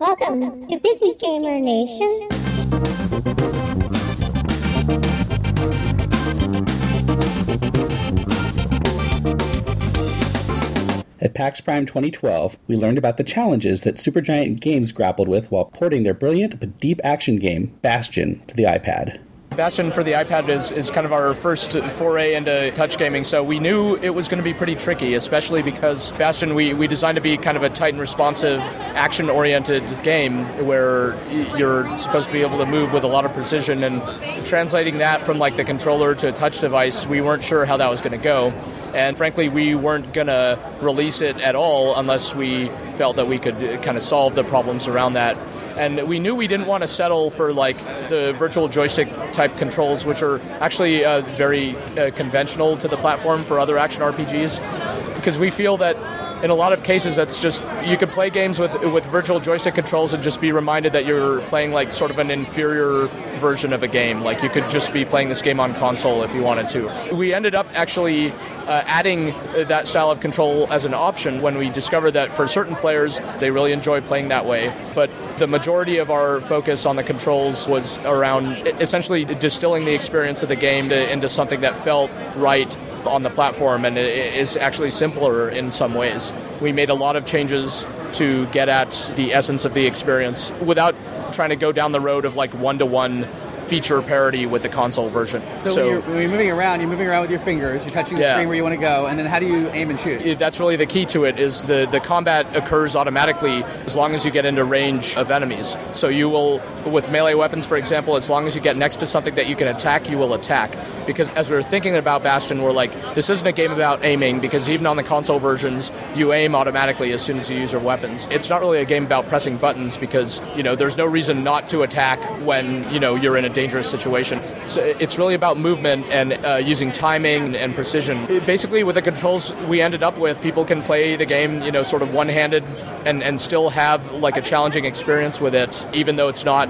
Welcome to Busy Gamer Nation. At PAX Prime 2012, we learned about the challenges that Supergiant Games grappled with while porting their brilliant but deep action game, Bastion, to the iPad. Bastion for the iPad is, is kind of our first foray into touch gaming, so we knew it was going to be pretty tricky, especially because Bastion we, we designed to be kind of a tight and responsive, action oriented game where you're supposed to be able to move with a lot of precision, and translating that from like the controller to a touch device, we weren't sure how that was going to go. And frankly, we weren't going to release it at all unless we felt that we could uh, kind of solve the problems around that. And we knew we didn't want to settle for like the virtual joystick type controls, which are actually uh, very uh, conventional to the platform for other action RPGs, because we feel that in a lot of cases that's just you could play games with with virtual joystick controls and just be reminded that you're playing like sort of an inferior version of a game. Like you could just be playing this game on console if you wanted to. We ended up actually uh, adding that style of control as an option when we discovered that for certain players they really enjoy playing that way. But the majority of our focus on the controls was around essentially distilling the experience of the game to, into something that felt right on the platform and it is actually simpler in some ways. We made a lot of changes to get at the essence of the experience without trying to go down the road of like one to one feature parity with the console version. So, so when, you're, when, you're, moving around, you're moving around with your fingers, you're touching the yeah. screen where you want to go, and then how do you aim and shoot? That's really the key to it. Is the the combat occurs automatically as long as you get into range of enemies. So you will, with melee weapons, for example, as long as you get next to something that you can attack, you will attack. Because as we are thinking about Bastion, we're like, this isn't a game about aiming because even on the console versions, you aim automatically as soon as you use your weapons. It's not really a game about pressing buttons because you know there's no reason not to attack when you know you're in a dangerous situation. So it's really about movement and uh, using timing and precision. Basically, with the controls we ended up with, people can play the game, you know, sort of one-handed and, and still have like a challenging experience with it, even though it's not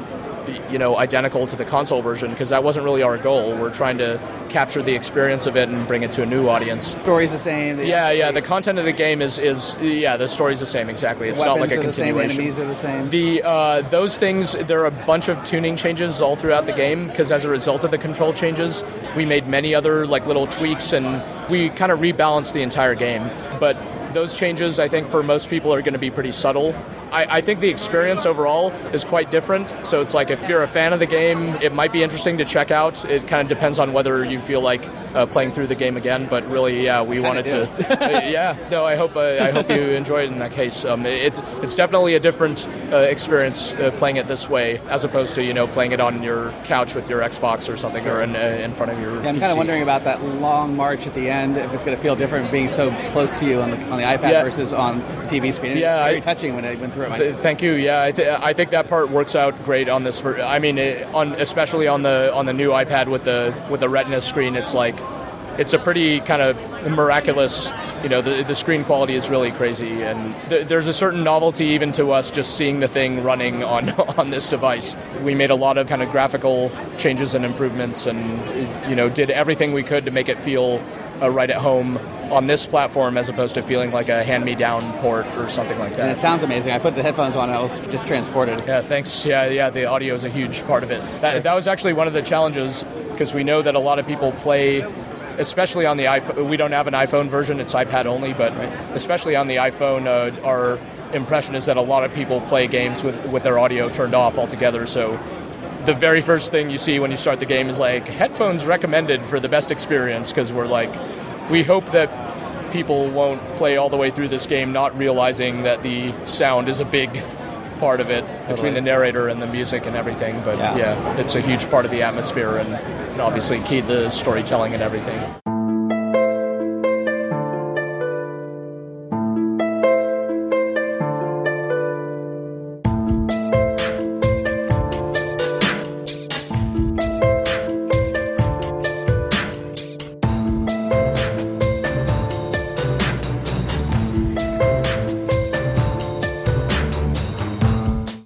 you know identical to the console version because that wasn't really our goal. We're trying to capture the experience of it and bring it to a new audience. Story's the same. yeah, yeah. The content of the game is is yeah. The story's the same exactly. It's not like a continuation. The enemies are the same. The uh, those things there are a bunch of tuning changes all throughout the game because as a result of the control changes, we made many other like little tweaks and we kind of rebalanced the entire game. But those changes, I think, for most people are going to be pretty subtle. I, I, think the experience overall is quite different. So it's like if you're a fan of the game, it might be interesting to check out. It kind of depends on whether you feel like uh, playing through the game again. But really, yeah, we wanted to. uh, yeah, no, I hope uh, I hope you enjoy it in that case. Um, it's it's definitely a different uh, experience uh, playing it this way as opposed to you know playing it on your couch with your Xbox or something or in, uh, in front of your. Yeah, I'm kind of wondering about that long march at the end. If it's going to feel different being so close to you on the on the iPad yeah. versus on TV screen. It yeah, very I, touching when I went through it. Th- thank you. Yeah, I, th- I think that part works out great on this. For, I mean, it, on especially on the on the new iPad with the with the Retina screen, it's like it's a pretty kind of miraculous. You know, the, the screen quality is really crazy, and th- there's a certain novelty even to us just seeing the thing running on on this device. We made a lot of kind of graphical changes and improvements, and you know, did everything we could to make it feel uh, right at home on this platform as opposed to feeling like a hand-me-down port or something like that. And it sounds amazing. I put the headphones on and I was just transported. Yeah, thanks. Yeah, yeah, the audio is a huge part of it. That, that was actually one of the challenges because we know that a lot of people play especially on the iPhone. We don't have an iPhone version; it's iPad only. But especially on the iPhone, uh, our impression is that a lot of people play games with with their audio turned off altogether. So the very first thing you see when you start the game is like headphones recommended for the best experience because we're like we hope that people won't play all the way through this game not realizing that the sound is a big part of it totally. between the narrator and the music and everything but yeah. yeah it's a huge part of the atmosphere and, and obviously key to the storytelling and everything